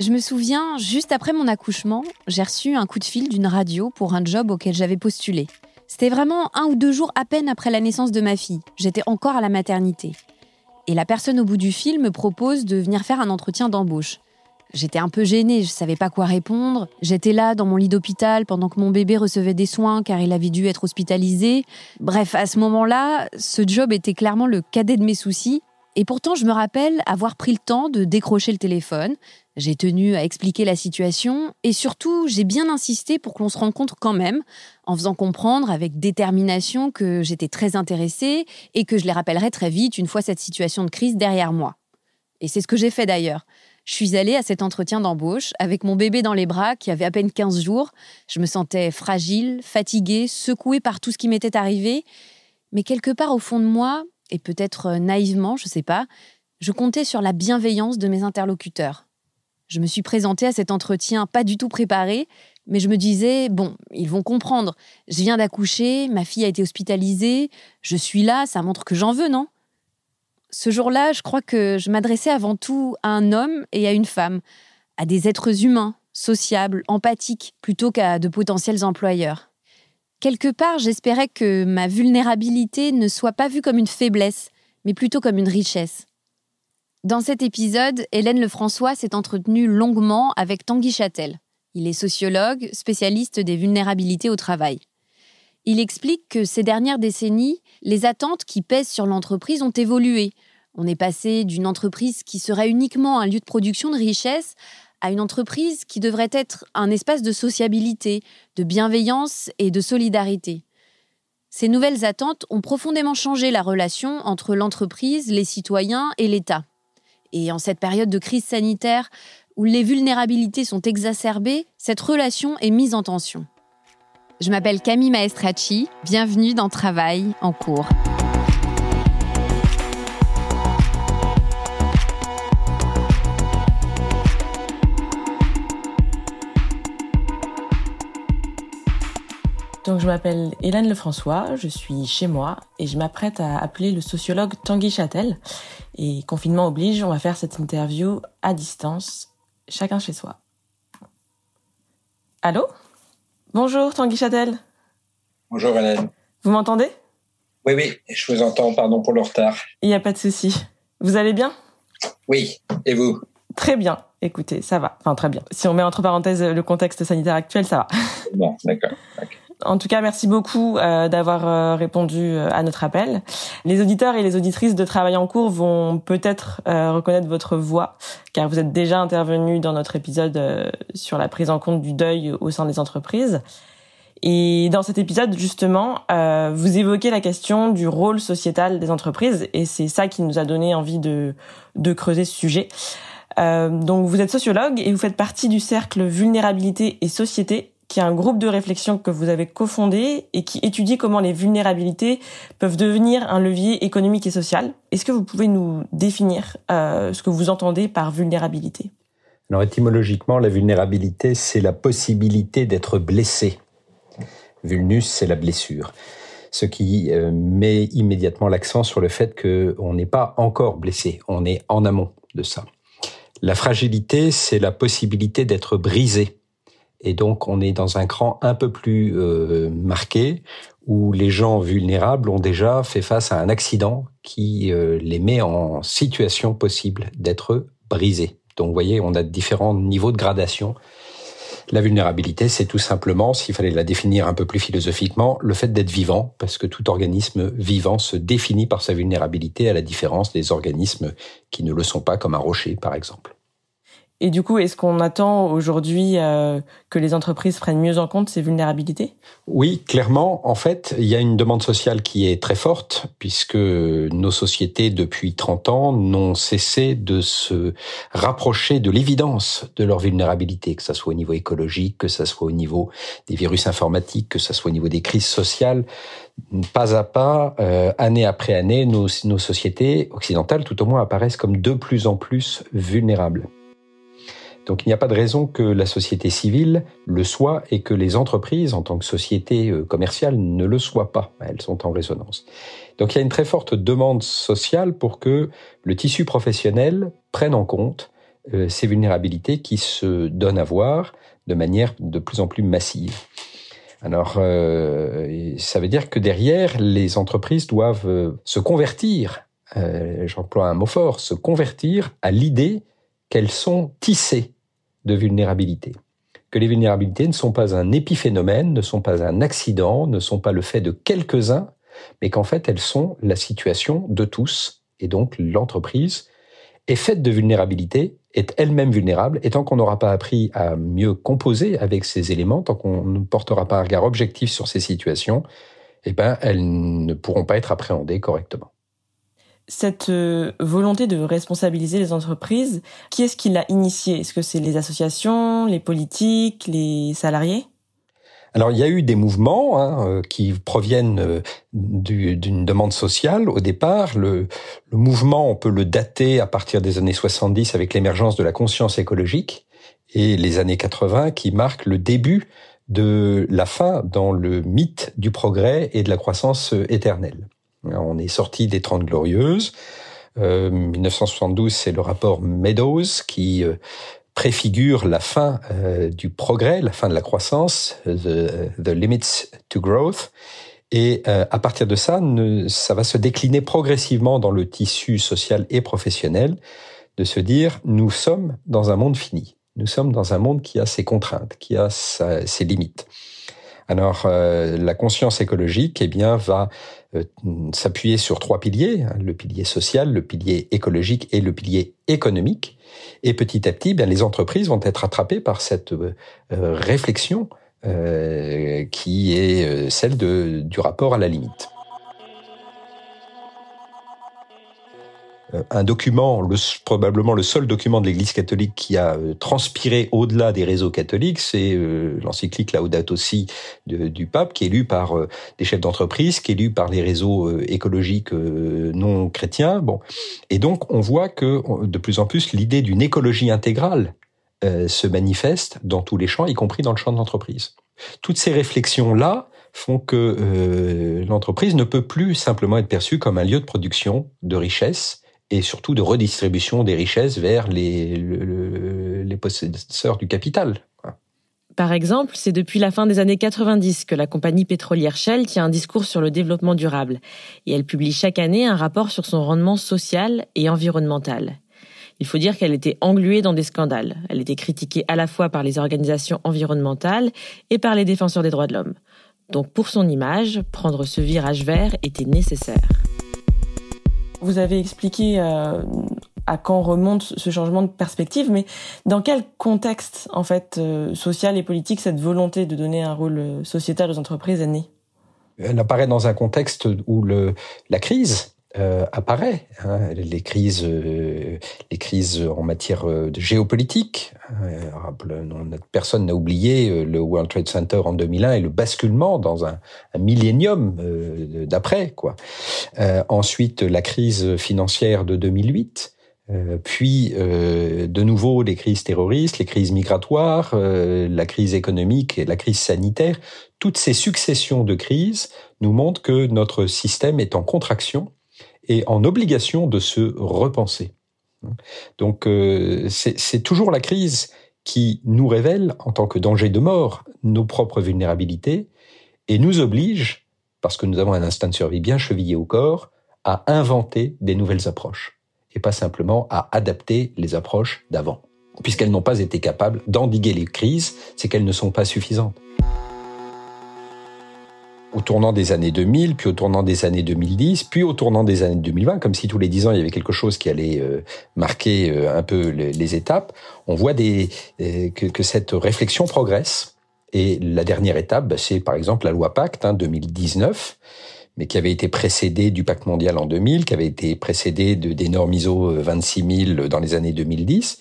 Je me souviens, juste après mon accouchement, j'ai reçu un coup de fil d'une radio pour un job auquel j'avais postulé. C'était vraiment un ou deux jours à peine après la naissance de ma fille. J'étais encore à la maternité. Et la personne au bout du fil me propose de venir faire un entretien d'embauche. J'étais un peu gênée, je savais pas quoi répondre. J'étais là dans mon lit d'hôpital pendant que mon bébé recevait des soins car il avait dû être hospitalisé. Bref, à ce moment-là, ce job était clairement le cadet de mes soucis. Et pourtant, je me rappelle avoir pris le temps de décrocher le téléphone, j'ai tenu à expliquer la situation et surtout, j'ai bien insisté pour qu'on se rencontre quand même, en faisant comprendre avec détermination que j'étais très intéressée et que je les rappellerais très vite une fois cette situation de crise derrière moi. Et c'est ce que j'ai fait d'ailleurs. Je suis allée à cet entretien d'embauche avec mon bébé dans les bras qui avait à peine 15 jours. Je me sentais fragile, fatiguée, secouée par tout ce qui m'était arrivé. Mais quelque part au fond de moi, et peut-être naïvement, je ne sais pas, je comptais sur la bienveillance de mes interlocuteurs. Je me suis présentée à cet entretien pas du tout préparée, mais je me disais, bon, ils vont comprendre. Je viens d'accoucher, ma fille a été hospitalisée, je suis là, ça montre que j'en veux, non? Ce jour-là, je crois que je m'adressais avant tout à un homme et à une femme, à des êtres humains, sociables, empathiques, plutôt qu'à de potentiels employeurs. Quelque part, j'espérais que ma vulnérabilité ne soit pas vue comme une faiblesse, mais plutôt comme une richesse. Dans cet épisode, Hélène Lefrançois s'est entretenue longuement avec Tanguy Châtel. Il est sociologue, spécialiste des vulnérabilités au travail. Il explique que ces dernières décennies, les attentes qui pèsent sur l'entreprise ont évolué. On est passé d'une entreprise qui serait uniquement un lieu de production de richesse à une entreprise qui devrait être un espace de sociabilité, de bienveillance et de solidarité. Ces nouvelles attentes ont profondément changé la relation entre l'entreprise, les citoyens et l'État. Et en cette période de crise sanitaire où les vulnérabilités sont exacerbées, cette relation est mise en tension. Je m'appelle Camille Maestracci, bienvenue dans Travail en cours. Donc je m'appelle Hélène Lefrançois, je suis chez moi et je m'apprête à appeler le sociologue Tanguy Châtel. Et confinement oblige, on va faire cette interview à distance, chacun chez soi. Allô? Bonjour Tanguy Châtel. Bonjour Hélène. Vous m'entendez? Oui, oui, je vous entends, pardon pour le retard. Il n'y a pas de souci. Vous allez bien? Oui, et vous? Très bien. Écoutez, ça va. Enfin, très bien. Si on met entre parenthèses le contexte sanitaire actuel, ça va. Bon, d'accord. En tout cas, merci beaucoup euh, d'avoir euh, répondu euh, à notre appel. Les auditeurs et les auditrices de Travail en cours vont peut-être reconnaître votre voix, car vous êtes déjà intervenu dans notre épisode sur la prise en compte du deuil au sein des entreprises. Et dans cet épisode, justement, vous évoquez la question du rôle sociétal des entreprises, et c'est ça qui nous a donné envie de, de creuser ce sujet. donc, vous êtes sociologue et vous faites partie du cercle Vulnérabilité et Société qui est un groupe de réflexion que vous avez cofondé et qui étudie comment les vulnérabilités peuvent devenir un levier économique et social. Est-ce que vous pouvez nous définir euh, ce que vous entendez par vulnérabilité? Alors étymologiquement, la vulnérabilité, c'est la possibilité d'être blessé. Vulnus, c'est la blessure. Ce qui euh, met immédiatement l'accent sur le fait qu'on n'est pas encore blessé, on est en amont de ça. La fragilité, c'est la possibilité d'être brisé et donc, on est dans un cran un peu plus euh, marqué où les gens vulnérables ont déjà fait face à un accident qui euh, les met en situation possible d'être brisés. Donc, vous voyez, on a différents niveaux de gradation. La vulnérabilité, c'est tout simplement, s'il fallait la définir un peu plus philosophiquement, le fait d'être vivant, parce que tout organisme vivant se définit par sa vulnérabilité, à la différence des organismes qui ne le sont pas, comme un rocher, par exemple. Et du coup, est-ce qu'on attend aujourd'hui euh, que les entreprises prennent mieux en compte ces vulnérabilités? Oui, clairement. En fait, il y a une demande sociale qui est très forte, puisque nos sociétés, depuis 30 ans, n'ont cessé de se rapprocher de l'évidence de leur vulnérabilité, que ce soit au niveau écologique, que ce soit au niveau des virus informatiques, que ce soit au niveau des crises sociales. Pas à pas, euh, année après année, nos sociétés occidentales, tout au moins, apparaissent comme de plus en plus vulnérables. Donc il n'y a pas de raison que la société civile le soit et que les entreprises, en tant que société euh, commerciale, ne le soient pas. Elles sont en résonance. Donc il y a une très forte demande sociale pour que le tissu professionnel prenne en compte euh, ces vulnérabilités qui se donnent à voir de manière de plus en plus massive. Alors, euh, ça veut dire que derrière, les entreprises doivent se convertir, j'emploie un mot fort, se convertir à l'idée qu'elles sont tissées de vulnérabilité. Que les vulnérabilités ne sont pas un épiphénomène, ne sont pas un accident, ne sont pas le fait de quelques-uns, mais qu'en fait elles sont la situation de tous. Et donc l'entreprise est faite de vulnérabilité, est elle-même vulnérable, et tant qu'on n'aura pas appris à mieux composer avec ces éléments, tant qu'on ne portera pas un regard objectif sur ces situations, eh ben, elles ne pourront pas être appréhendées correctement cette euh, volonté de responsabiliser les entreprises, qui est-ce qui l'a initiée Est-ce que c'est les associations, les politiques, les salariés? Alors il y a eu des mouvements hein, euh, qui proviennent euh, d'une demande sociale. Au départ, le, le, mouvement, on peut le dater à partir des années 70 avec l'émergence de la conscience écologique et les années 80 qui marquent le début de la fin dans le mythe du progrès et de la croissance éternelle. On est sorti des Trente Glorieuses. Euh, 1972, c'est le rapport Meadows qui euh, préfigure la fin euh, du progrès, la fin de la croissance, the, the limits to growth. Et euh, à partir de ça, ne, ça va se décliner progressivement dans le tissu social et professionnel, de se dire nous sommes dans un monde fini, nous sommes dans un monde qui a ses contraintes, qui a ses limites. Alors euh, la conscience écologique, eh bien, va euh, s'appuyer sur trois piliers hein, le pilier social, le pilier écologique et le pilier économique. Et petit à petit, bien, les entreprises vont être attrapées par cette euh, réflexion qui est celle du rapport à la limite. Un document, le, probablement le seul document de l'Église catholique qui a euh, transpiré au-delà des réseaux catholiques, c'est euh, l'encyclique Laudato Si du pape, qui est lu par des chefs d'entreprise, qui est lu par les réseaux écologiques non chrétiens. Bon, et donc on voit que de plus en plus l'idée d'une écologie intégrale se manifeste dans tous les champs, y compris dans le champ de l'entreprise. Toutes ces réflexions-là font que l'entreprise ne peut plus simplement être perçue comme un lieu de production de richesses, et surtout de redistribution des richesses vers les, possesseurs du capital. Par exemple, c'est depuis la fin des années 90 que la compagnie pétrolière Shell tient un discours sur le développement durable, et elle publie chaque année un rapport sur son rendement social et environnemental. Il faut dire qu'elle était engluée dans des scandales. Elle était critiquée à la fois par les organisations environnementales et par les défenseurs des droits de l'homme. Donc pour son image, prendre ce virage vert était nécessaire. Vous avez expliqué euh, à quand remonte ce changement de perspective, mais dans quel contexte en fait euh, social et politique cette volonté de donner un rôle euh, sociétal aux entreprises est née? Elle apparaît dans un contexte où le, la crise euh, apparaît. Hein, les crises, euh, les crises en matière euh, de géopolitique. personne n'a oublié le World Trade Center en 2001 et le basculement dans un, un millénium d'après. Quoi. ensuite, la crise financière de 2008. puis de nouveau les crises terroristes, les crises migratoires, la crise économique et la crise sanitaire. Toutes ces successions de crises nous montrent que notre système est en contraction et en obligation de se repenser. Donc euh, c'est toujours la crise qui nous révèle, en tant que danger de mort, nos propres vulnérabilités et nous oblige, parce que nous avons un instinct de survie bien chevillé au corps, à inventer des nouvelles approches et pas simplement à adapter les approches d'avant. Puisqu'elles n'ont pas été capables d'endiguer les crises, c'est qu'elles ne sont pas suffisantes au tournant des années 2000, puis au tournant des années 2010, puis au tournant des années 2020, comme si tous les dix ans il y avait quelque chose qui allait euh, marquer euh, un peu les, étapes, on voit des, euh, que, cette réflexion progresse. Et la dernière étape, bah, c'est par exemple la loi Pacte hein, 2019, mais qui avait été précédée du Pacte mondial en 2000, qui avait été précédée de, des normes ISO 26000 dans les années 2010.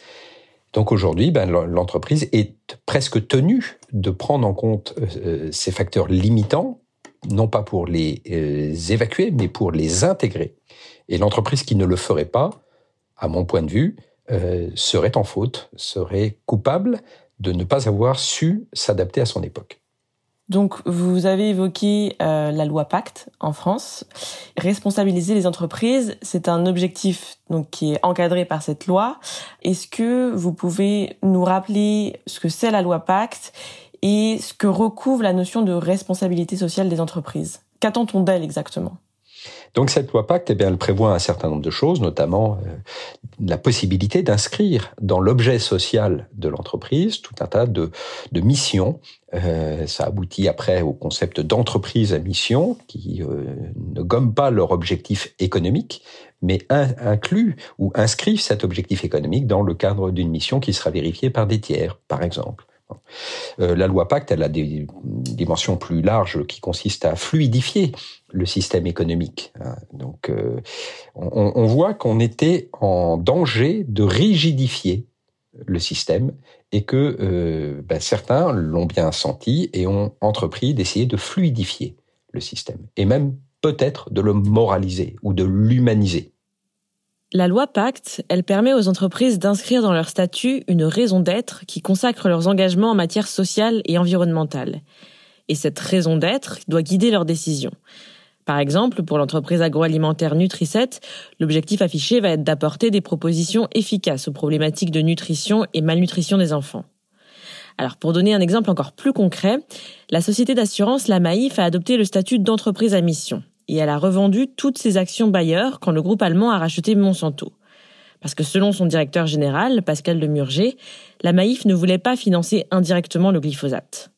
Donc aujourd'hui, ben, l'entreprise est presque tenue de prendre en compte ces facteurs limitants non pas pour les euh, évacuer, mais pour les intégrer. Et l'entreprise qui ne le ferait pas, à mon point de vue, euh, serait en faute, serait coupable de ne pas avoir su s'adapter à son époque. Donc, vous avez évoqué euh, la loi Pacte en France. Responsabiliser les entreprises, c'est un objectif donc qui est encadré par cette loi. Est-ce que vous pouvez nous rappeler ce que c'est la loi Pacte et ce que recouvre la notion de responsabilité sociale des entreprises. Qu'attend-on d'elle exactement? Donc cette loi Pacte, eh elle prévoit un certain nombre de choses, notamment euh, la possibilité d'inscrire dans l'objet social de l'entreprise tout un tas de, de missions. Euh, ça aboutit après au concept d'entreprise à mission, qui euh, ne gomme pas leur objectif économique, mais inclut ou inscrivent cet objectif économique dans le cadre d'une mission qui sera vérifiée par des tiers, par exemple. Euh, la loi Pacte, a des dimensions plus larges qui consistent à fluidifier le système économique. Hein. Donc, euh, on, voit qu'on était en danger de rigidifier le système et que euh, ben, certains l'ont bien senti et ont entrepris d'essayer de fluidifier le système et même peut-être de le moraliser ou de l'humaniser. La loi Pacte, elle permet aux entreprises d'inscrire dans leur statut une raison d'être qui consacre leurs engagements en matière sociale et environnementale. Et cette raison d'être doit guider leurs décisions. Par exemple, pour l'entreprise agroalimentaire Nutricet, l'objectif affiché va être d'apporter des propositions efficaces aux problématiques de nutrition et malnutrition des enfants. Alors, pour donner un exemple encore plus concret, la société d'assurance La Maïf a adopté le statut d'entreprise à mission et elle a revendu toutes ses actions Bayer quand le groupe allemand a racheté Monsanto. Parce que selon son directeur général, Pascal Lemurger, la Maïf ne voulait pas financer indirectement le glyphosate.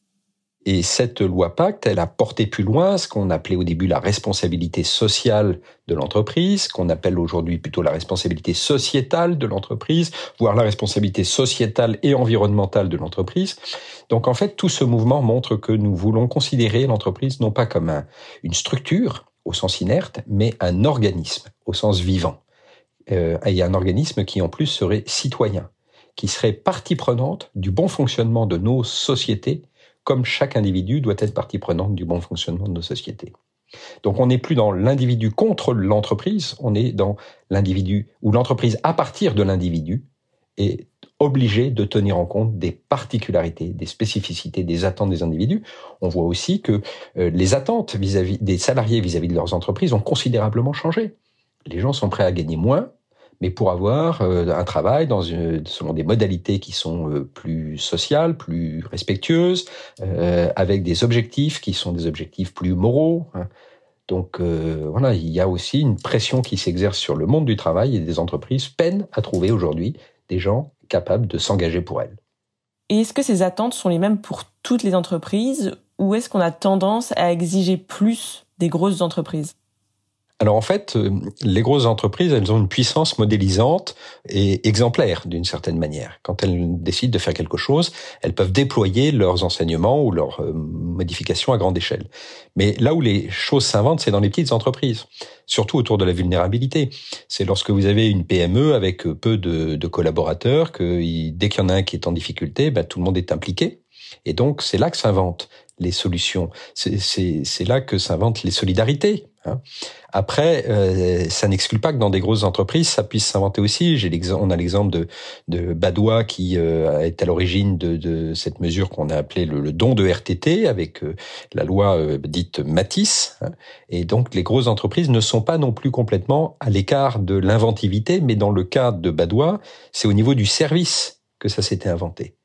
Et cette loi Pacte, elle a porté plus loin ce qu'on appelait au début la responsabilité sociale de l'entreprise, qu'on appelle aujourd'hui plutôt la responsabilité sociétale de l'entreprise, voire la responsabilité sociétale et environnementale de l'entreprise. Donc en fait, tout ce mouvement montre que nous voulons considérer l'entreprise non pas comme une structure, au sens inerte, mais un organisme au sens vivant. Euh, et un organisme qui en plus serait citoyen, qui serait partie prenante du bon fonctionnement de nos sociétés, comme chaque individu doit être partie prenante du bon fonctionnement de nos sociétés. Donc on n'est plus dans l'individu contre l'entreprise, on est dans l'individu ou l'entreprise à partir de l'individu est obligé de tenir en compte des particularités, des spécificités, des attentes des individus. On voit aussi que euh, les attentes vis-à-vis des salariés vis-à-vis de leurs entreprises ont considérablement changé. Les gens sont prêts à gagner moins, mais pour avoir euh, un travail dans une, selon des modalités qui sont euh, plus sociales, plus respectueuses, avec des objectifs qui sont des objectifs plus moraux. Hein. Donc voilà, il y a aussi une pression qui s'exerce sur le monde du travail et des entreprises peinent à trouver aujourd'hui des gens capables de s'engager pour elles. Et est-ce que ces attentes sont les mêmes pour toutes les entreprises ou est-ce qu'on a tendance à exiger plus des grosses entreprises? Alors en fait, euh, les grosses entreprises, elles ont une puissance modélisante et exemplaire d'une certaine manière. Quand elles décident de faire quelque chose, elles peuvent déployer leurs enseignements ou leurs euh, modifications à grande échelle. Mais là où les choses s'inventent, c'est dans les petites entreprises, surtout autour de la vulnérabilité. C'est lorsque vous avez une PME avec peu de, collaborateurs que dès qu'il y en a un qui est en difficulté, ben, tout le monde est impliqué. Et donc c'est là que s'inventent les solutions. C'est là que s'inventent les solidarités. Hein. Après, euh, ça n'exclut pas que dans des grosses entreprises, ça puisse s'inventer aussi. On a l'exemple de, de Badois qui euh, est à l'origine de, de, cette mesure qu'on a appelée le, don de RTT avec euh, la loi dite Matisse. Hein. Et donc, les grosses entreprises ne sont pas non plus complètement à l'écart de l'inventivité, mais dans le cas de Badois, c'est au niveau du service que ça s'était inventé.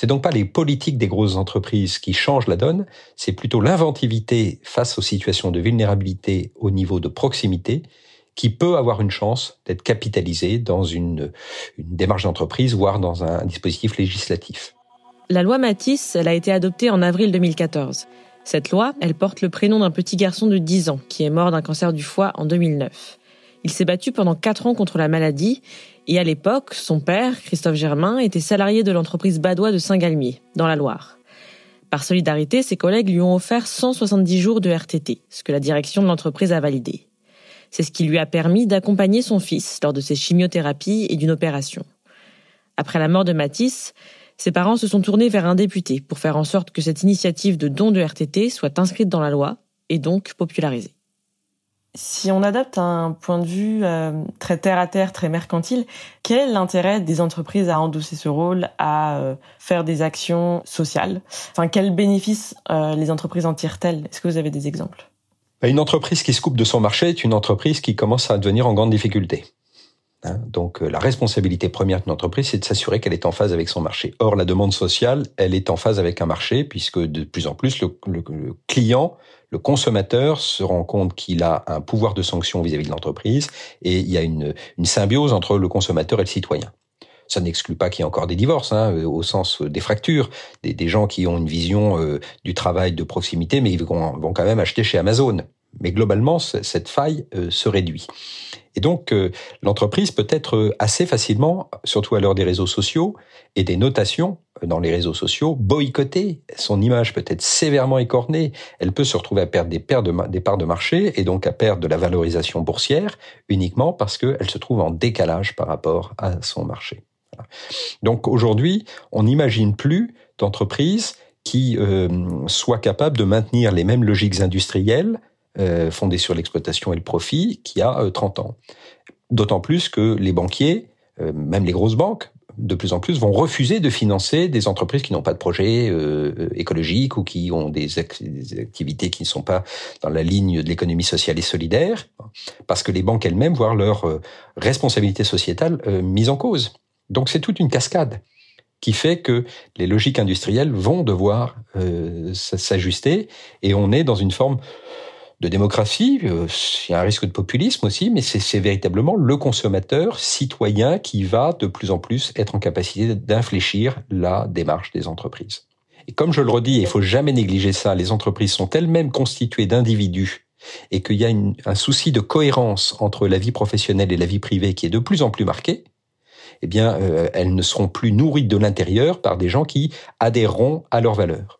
C'est donc pas les politiques des grosses entreprises qui changent la donne, c'est plutôt l'inventivité face aux situations de vulnérabilité au niveau de proximité qui peut avoir une chance d'être capitalisée dans une, démarche d'entreprise, voire dans un dispositif législatif. La loi Matisse, elle a été adoptée en avril 2014. Cette loi, elle porte le prénom d'un petit garçon de 10 ans qui est mort d'un cancer du foie en 2009. Il s'est battu pendant 4 ans contre la maladie et à l'époque, son père, Christophe Germain, était salarié de l'entreprise Badois de Saint-Galmier, dans la Loire. Par solidarité, ses collègues lui ont offert 170 jours de RTT, ce que la direction de l'entreprise a validé. C'est ce qui lui a permis d'accompagner son fils lors de ses chimiothérapies et d'une opération. Après la mort de Matisse, ses parents se sont tournés vers un député pour faire en sorte que cette initiative de don de RTT soit inscrite dans la loi et donc popularisée. Si on adopte un point de vue euh, très terre à terre, très mercantile, quel est l'intérêt des entreprises à endosser ce rôle, à euh, faire des actions sociales? Enfin, quels bénéfices euh, les entreprises en tirent-elles? Est-ce que vous avez des exemples? Bah, Une entreprise qui se coupe de son marché est une entreprise qui commence à devenir en grande difficulté. Hein, donc la responsabilité première d'une entreprise, c'est de s'assurer qu'elle est en phase avec son marché. Or, la demande sociale, elle est en phase avec un marché, puisque de plus en plus, le, client le consommateur se rend compte qu'il a un pouvoir de sanction vis-à-vis de l'entreprise et il y a une, symbiose entre le consommateur et le citoyen. Ça n'exclut pas qu'il y ait encore des divorces, hein, au sens des fractures, des, gens qui ont une vision euh, du travail de proximité, mais ils vont, quand même acheter chez Amazon. Mais globalement, cette faille euh, se réduit. Et donc, euh, l'entreprise peut être assez facilement, surtout à l'heure des réseaux sociaux et des notations dans les réseaux sociaux, boycottée. Son image peut être sévèrement écornée. Elle peut se retrouver à perdre des, de, des parts de marché et donc à perdre de la valorisation boursière uniquement parce qu'elle se trouve en décalage par rapport à son marché. Donc aujourd'hui, on n'imagine plus d'entreprise qui euh, soit capable de maintenir les mêmes logiques industrielles euh, fondées sur l'exploitation et le profit qu'il y a 30 euh, ans. D'autant plus que les banquiers, euh, même les grosses banques, de plus en plus vont refuser de financer des entreprises qui n'ont pas de projet euh, écologique ou qui ont des, activités qui ne sont pas dans la ligne de l'économie sociale et solidaire, parce que les banques elles-mêmes voient leur euh, responsabilité sociétale euh, mise en cause. Donc c'est toute une cascade qui fait que les logiques industrielles vont devoir s'ajuster et on est dans une forme de démocratie, il y a un risque de populisme aussi, mais c'est véritablement le consommateur citoyen qui va de plus en plus être en capacité d'infléchir la démarche des entreprises. Et comme je le redis, il faut jamais négliger ça, les entreprises sont elles-mêmes constituées d'individus et qu'il y a un souci de cohérence entre la vie professionnelle et la vie privée qui est de plus en plus marqué, eh bien, euh, elles ne seront plus nourries de l'intérieur par des gens qui adhéreront à leurs valeurs.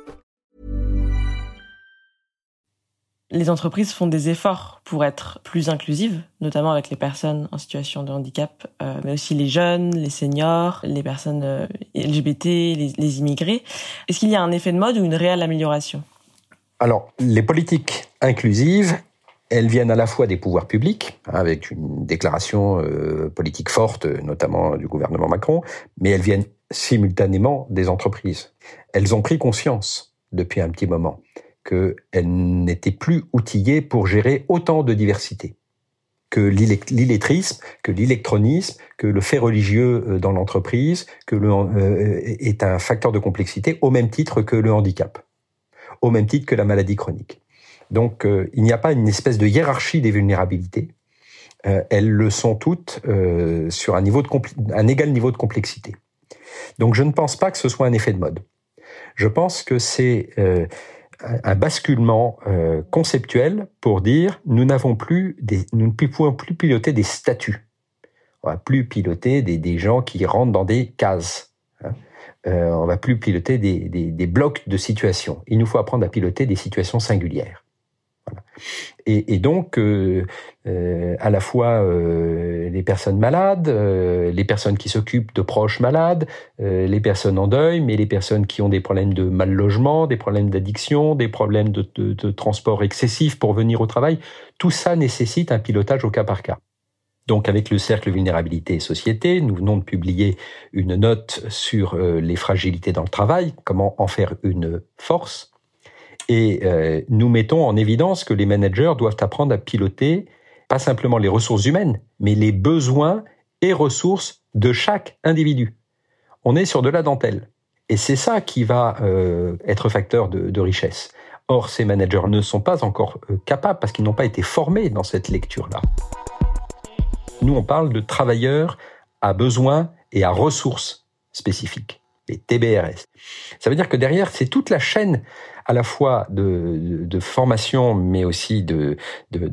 les entreprises font des efforts pour être plus inclusives, notamment avec les personnes en situation de handicap, euh, mais aussi les jeunes, les seniors, les personnes euh, LGBT, les, immigrés. Est-ce qu'il y a un effet de mode ou une réelle amélioration? Alors, les politiques inclusives, elles viennent à la fois des pouvoirs publics, hein, avec une déclaration euh, politique forte, notamment du gouvernement Macron, mais elles viennent simultanément des entreprises. Elles ont pris conscience depuis un petit moment qu'elles n'étaient plus outillées pour gérer autant de diversité que l'illettrisme, que l'électronisme, que le fait religieux euh, dans l'entreprise, que le, euh, est un facteur de complexité au même titre que le handicap, au même titre que la maladie chronique. Donc euh, il n'y a pas une espèce de hiérarchie des vulnérabilités. elles le sont toutes sur un, niveau de un égal niveau de complexité. Donc je ne pense pas que ce soit un effet de mode. Je pense que c'est un basculement euh, conceptuel pour dire nous n'avons plus des, nous ne pouvons plus piloter des statuts. On va plus piloter des, des gens qui rentrent dans des cases. Hein. Euh, on va plus piloter des, des, blocs de situations. Il nous faut apprendre à piloter des situations singulières. Et, donc, euh, euh, à la fois euh, les personnes malades, euh, les personnes qui s'occupent de proches malades, euh, les personnes en deuil, mais les personnes qui ont des problèmes de mal logement, des problèmes d'addiction, des problèmes de, de, de, transport excessif pour venir au travail, tout ça nécessite un pilotage au cas par cas. Donc avec le cercle vulnérabilité et société, nous venons de publier une note sur les fragilités dans le travail, comment en faire une force et euh, nous mettons en évidence que les managers doivent apprendre à piloter pas simplement les ressources humaines, mais les besoins et ressources de chaque individu. On est sur de la dentelle. Et c'est ça qui va euh, être facteur de, de, richesse. Or, ces managers ne sont pas encore euh, capables parce qu'ils n'ont pas été formés dans cette lecture-là. Nous, on parle de travailleurs à besoins et à ressources spécifiques, les TBRS. Ça veut dire que derrière, c'est toute la chaîne à la fois de, formation, mais aussi de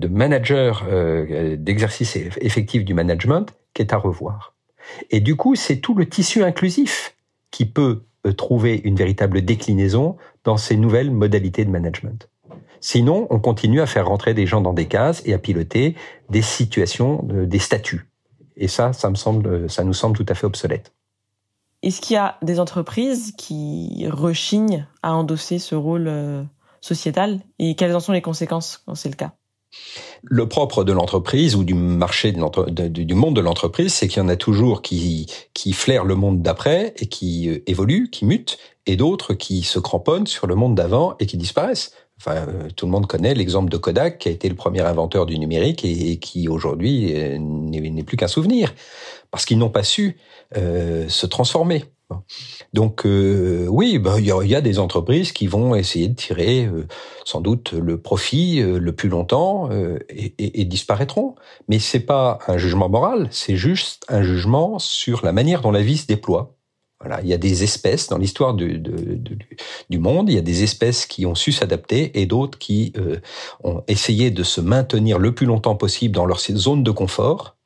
manager, euh, d'exercice effectif du management, qui est à revoir. Et du coup, c'est tout le tissu inclusif qui peut euh, trouver une véritable déclinaison dans ces nouvelles modalités de management. Sinon, on continue à faire rentrer des gens dans des cases et à piloter des situations, euh, des statuts. Et ça, ça me semble, ça nous semble tout à fait obsolète. Est-ce qu'il y a des entreprises qui rechignent à endosser ce rôle euh, sociétal? Et quelles en sont les conséquences quand c'est le cas? Le propre de l'entreprise ou du marché du monde de l'entreprise, c'est qu'il y en a toujours qui, qui flairent le monde d'après et qui euh, évoluent, qui mutent, et d'autres qui se cramponnent sur le monde d'avant et qui disparaissent. Enfin, euh, tout le monde connaît l'exemple de Kodak, qui a été le premier inventeur du numérique et, qui aujourd'hui n'est plus qu'un souvenir, parce qu'ils n'ont pas su euh, se transformer. Donc euh, oui, ben, il y, a des entreprises qui vont essayer de tirer euh, sans doute le profit le plus longtemps et, et, et, disparaîtront. Mais c'est pas un jugement moral, c'est juste un jugement sur la manière dont la vie se déploie. Voilà, il y a des espèces dans l'histoire du, du, monde, il y a des espèces qui ont su s'adapter et d'autres qui ont essayé de se maintenir le plus longtemps possible dans leur zone de confort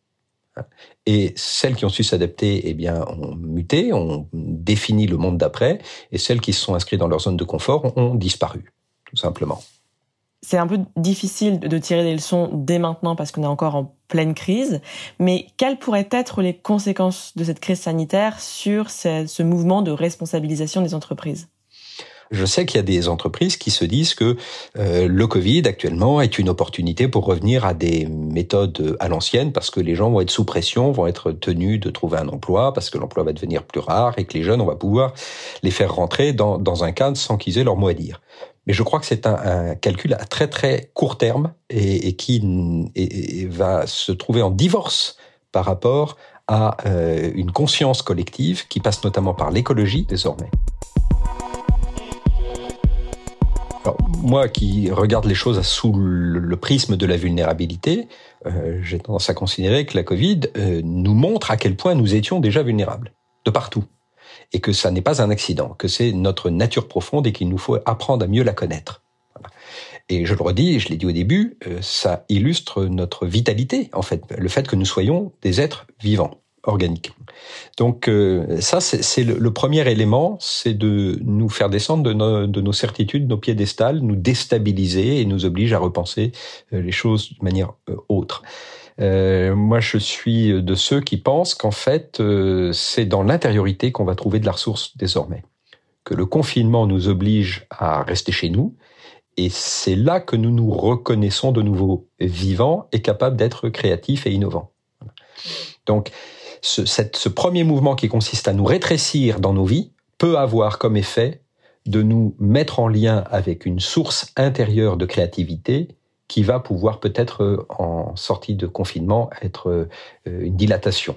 et celles qui ont su s'adapter, eh bien, ont muté, ont défini le monde d'après, et celles qui se sont inscrites dans leur zone de confort ont disparu, tout simplement. C'est un peu difficile de tirer des leçons dès maintenant parce qu'on est encore en pleine crise, mais quelles pourraient être les conséquences de cette crise sanitaire sur ce mouvement de responsabilisation des entreprises? Je sais qu'il y a des entreprises qui se disent que euh, le Covid actuellement est une opportunité pour revenir à des méthodes à l'ancienne parce que les gens vont être sous pression, vont être tenus de trouver un emploi parce que l'emploi va devenir plus rare et que les jeunes, on va pouvoir les faire rentrer dans, un cadre sans qu'ils aient leur mot à dire. Mais je crois que c'est un, calcul à très très court terme et, qui va se trouver en divorce par rapport à euh, une conscience collective qui passe notamment par l'écologie désormais. Moi qui regarde les choses sous le, prisme de la vulnérabilité, euh, j'ai tendance à considérer que la Covid euh, nous montre à quel point nous étions déjà vulnérables, de partout. Et que ça n'est pas un accident, que c'est notre nature profonde et qu'il nous faut apprendre à mieux la connaître. Et je le redis, je l'ai dit au début, euh, ça illustre notre vitalité, en fait, le fait que nous soyons des êtres vivants organique. Donc euh, ça, c'est le, premier élément, c'est de nous faire descendre de nos, de nos, certitudes, nos piédestals, nous déstabiliser et nous oblige à repenser euh, les choses de manière euh, autre. moi, je suis de ceux qui pensent qu'en fait, c'est dans l'intériorité qu'on va trouver de la ressource désormais. Que le confinement nous oblige à rester chez nous, et c'est là que nous nous reconnaissons de nouveau vivants et capables d'être créatifs et innovants. Donc, ce, cette, ce premier mouvement qui consiste à nous rétrécir dans nos vies peut avoir comme effet de nous mettre en lien avec une source intérieure de créativité qui va pouvoir peut-être, euh, en sortie de confinement, être euh, une dilatation.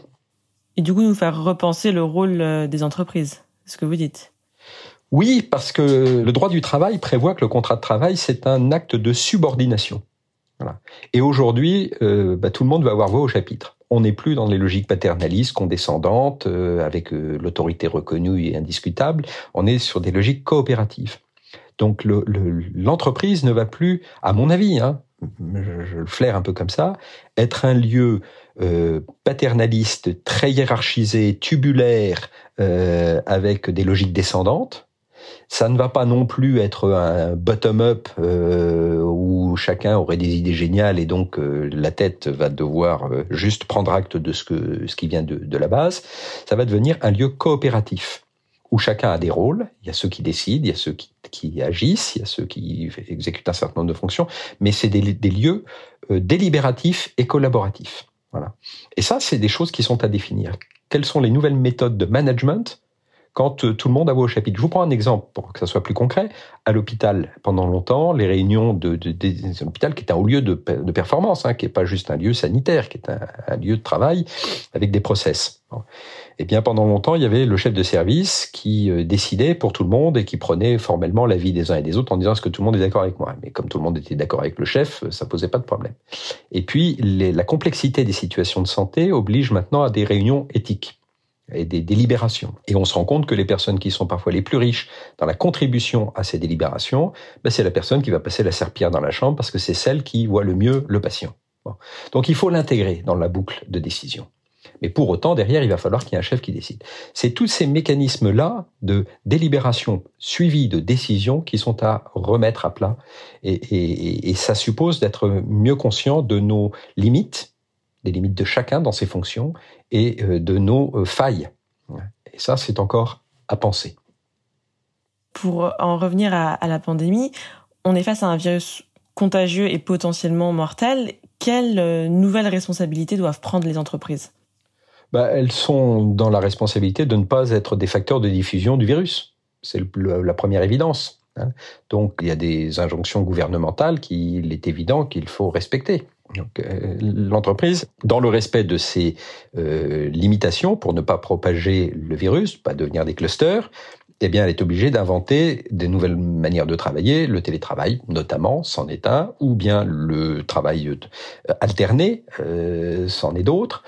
Et du coup, nous faire repenser le rôle euh, des entreprises, ce que vous dites. Oui, parce que le droit du travail prévoit que le contrat de travail, c'est un acte de subordination. Voilà. Et aujourd'hui, euh, bah, tout le monde va avoir voix au chapitre. On n'est plus dans les logiques paternalistes, condescendantes, euh, avec euh, l'autorité reconnue et indiscutable. On est sur des logiques coopératives. Donc l'entreprise le, ne va plus, à mon avis, hein, je, le flaire un peu comme ça, être un lieu euh, paternaliste, très hiérarchisé, tubulaire, avec des logiques descendantes. Ça ne va pas non plus être un bottom-up euh, où chacun aurait des idées géniales et donc euh, la tête va devoir euh, juste prendre acte de ce, qui vient de, la base. Ça va devenir un lieu coopératif où chacun a des rôles. Il y a ceux qui décident, il y a ceux qui, agissent, il y a ceux qui exécutent un certain nombre de fonctions, mais c'est des, lieux délibératifs et collaboratifs. Et ça, c'est des choses qui sont à définir. Quelles sont les nouvelles méthodes de management quand euh, tout le monde a voix au chapitre. Je vous prends un exemple pour que ça soit plus concret. À l'hôpital, pendant longtemps, les réunions de, de, de, l'hôpital qui est un haut lieu de, de performance, hein, qui est pas juste un lieu sanitaire, qui est un, un lieu de travail avec des process. Bon. Eh bien, pendant longtemps, il y avait le chef de service qui euh, décidait pour tout le monde et qui prenait formellement l'avis des uns et des autres en disant est-ce que tout le monde est d'accord avec moi? Mais comme tout le monde était d'accord avec le chef, ça posait pas de problème. Et puis, les, la complexité des situations de santé oblige maintenant à des réunions éthiques et des délibérations. Et on se rend compte que les personnes qui sont parfois les plus riches dans la contribution à ces délibérations, ben c'est la personne qui va passer la serpillère dans la chambre parce que c'est celle qui voit le mieux le patient. Donc il faut l'intégrer dans la boucle de décision. Mais pour autant, derrière, il va falloir qu'il y ait un chef qui décide. C'est tous ces mécanismes-là de délibération suivis de décision qui sont à remettre à plat. Et, et ça suppose d'être mieux conscient de nos limites, des limites de chacun dans ses fonctions et euh, de nos euh, failles. Et ça, c'est encore à penser. Pour en revenir à, à, la pandémie, on est face à un virus contagieux et potentiellement mortel. Quelles euh, nouvelles responsabilités doivent prendre les entreprises? Bah, Elles sont dans la responsabilité de ne pas être des facteurs de diffusion du virus. C'est la première évidence. Donc, il y a des injonctions gouvernementales qu'il est évident qu'il faut respecter. Donc, euh, l'entreprise, dans le respect de ses euh, limitations pour ne pas propager le virus, pas devenir des clusters, eh bien, elle est obligée d'inventer des nouvelles manières de travailler, le télétravail notamment, c'en est un, ou bien le travail euh, alterné, euh, c'en est d'autres,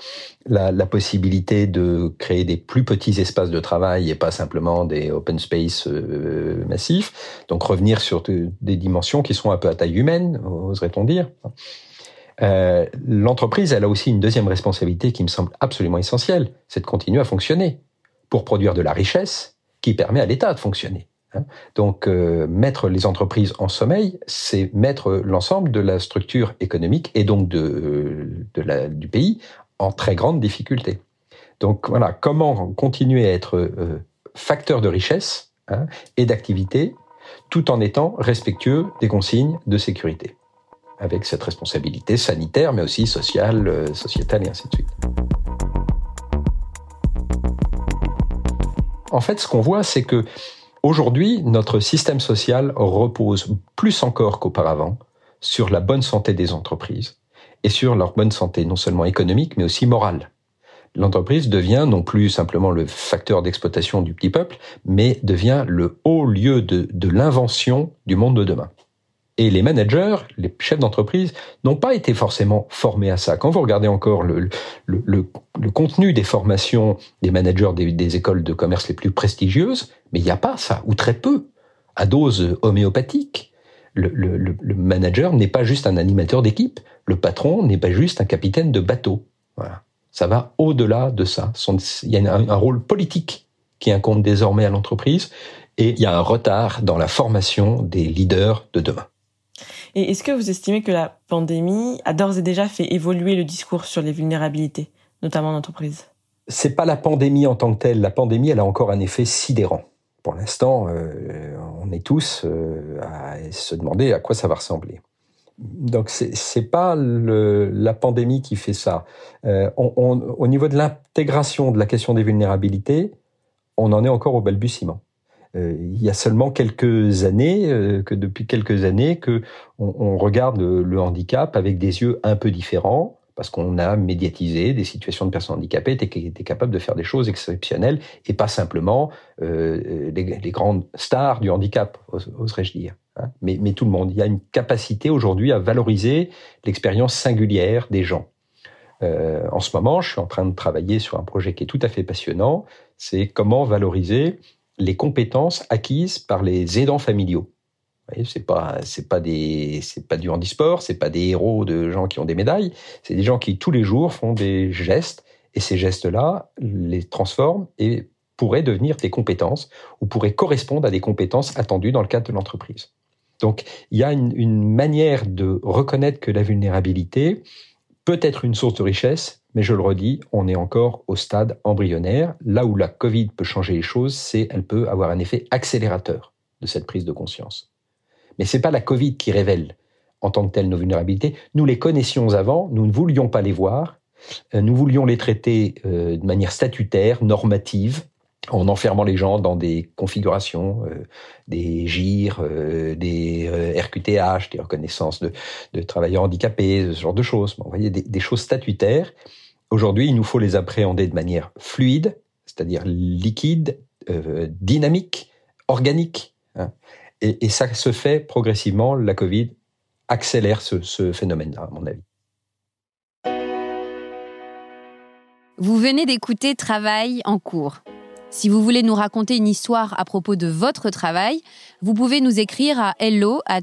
la, la, possibilité de créer des plus petits espaces de travail et pas simplement des open space euh, massifs, donc revenir sur des dimensions qui sont un peu à taille humaine, oserait-on dire. Euh, l'entreprise, elle a aussi une deuxième responsabilité qui me semble absolument essentielle, c'est de continuer à fonctionner pour produire de la richesse qui permet à l'État de fonctionner. Hein. Donc, euh, mettre les entreprises en sommeil, c'est mettre l'ensemble de la structure économique et donc de, la, du pays en très grande difficulté. Donc voilà, comment continuer à être euh, facteur de richesse hein, et d'activité tout en étant respectueux des consignes de sécurité avec cette responsabilité sanitaire, mais aussi sociale, euh, sociétale et ainsi de suite. En fait, ce qu'on voit, c'est que aujourd'hui, notre système social repose plus encore qu'auparavant sur la bonne santé des entreprises et sur leur bonne santé non seulement économique, mais aussi morale. L'entreprise devient non plus simplement le facteur d'exploitation du petit peuple, mais devient le haut lieu de, de l'invention du monde de demain. Et les managers, les chefs d'entreprise, n'ont pas été forcément formés à ça. Quand vous regardez encore le, le, le, le contenu des formations des managers des, écoles de commerce les plus prestigieuses, mais il n'y a pas ça, ou très peu, à dose homéopathique. Le, le manager n'est pas juste un animateur d'équipe, le patron n'est pas juste un capitaine de bateau. Voilà. Ça va au-delà de ça. Il y a un rôle politique qui incombe désormais à l'entreprise et il y a un retard dans la formation des leaders de demain. Et est-ce que vous estimez que la pandémie a d'ores et déjà fait évoluer le discours sur les vulnérabilités, notamment en entreprise? C'est pas la pandémie en tant que telle. La pandémie, elle a encore un effet sidérant. Pour l'instant, euh, on est tous euh, à se demander à quoi ça va ressembler. Donc c'est pas la pandémie qui fait ça. Euh, au niveau de l'intégration de la question des vulnérabilités, on en est encore au balbutiement. Euh, il y a seulement quelques années, euh, que depuis quelques années, que on, regarde le, handicap avec des yeux un peu différents, parce qu'on a médiatisé des situations de personnes handicapées qui étaient capables de faire des choses exceptionnelles et pas simplement euh, les, grandes stars du handicap, oserais-je dire. Hein. Mais, tout le monde. Il y a une capacité aujourd'hui à valoriser l'expérience singulière des gens. En ce moment, je suis en train de travailler sur un projet qui est tout à fait passionnant. C'est comment valoriser les compétences acquises par les aidants familiaux. C'est pas c'est pas des c'est pas du handisport, c'est pas des héros de gens qui ont des médailles, c'est des gens qui tous les jours font des gestes et ces gestes-là les transforment et pourraient devenir des compétences ou pourraient correspondre à des compétences attendues dans le cadre de l'entreprise. Donc il y a une, une manière de reconnaître que la vulnérabilité peut être une source de richesse, mais je le redis, on est encore au stade embryonnaire. Là où la Covid peut changer les choses, c'est elle peut avoir un effet accélérateur de cette prise de conscience. Mais c'est pas la Covid qui révèle en tant que telle nos vulnérabilités. Nous les connaissions avant, nous ne voulions pas les voir, euh, nous voulions les traiter euh, de manière statutaire, normative, en enfermant les gens dans des configurations, euh, des GIR, des RQTH, des reconnaissances de, travailleurs handicapés, ce genre de choses. vous voyez, des, choses statutaires. Aujourd'hui, il nous faut les appréhender de manière fluide, c'est-à-dire liquide, dynamique, organique. Hein. Et, et, ça se fait progressivement. La Covid accélère ce, ce phénomène-là, à mon avis. Vous venez d'écouter Travail en cours. Si vous voulez nous raconter une histoire à propos de votre travail, vous pouvez nous écrire à hello at.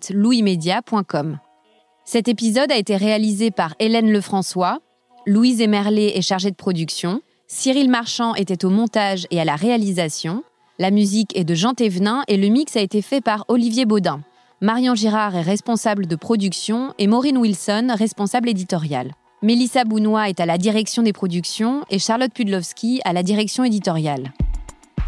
Cet épisode a été réalisé par Hélène Lefrançois, Louise Emerlet est chargée de production, Cyril Marchand était au montage et à la réalisation, la musique est de Jean Thévenin et le mix a été fait par Olivier Baudin. Marion Girard est responsable de production et Maureen Wilson, responsable éditoriale. Mélissa Bounois est à la direction des productions et Charlotte Pudlowski à la direction éditoriale.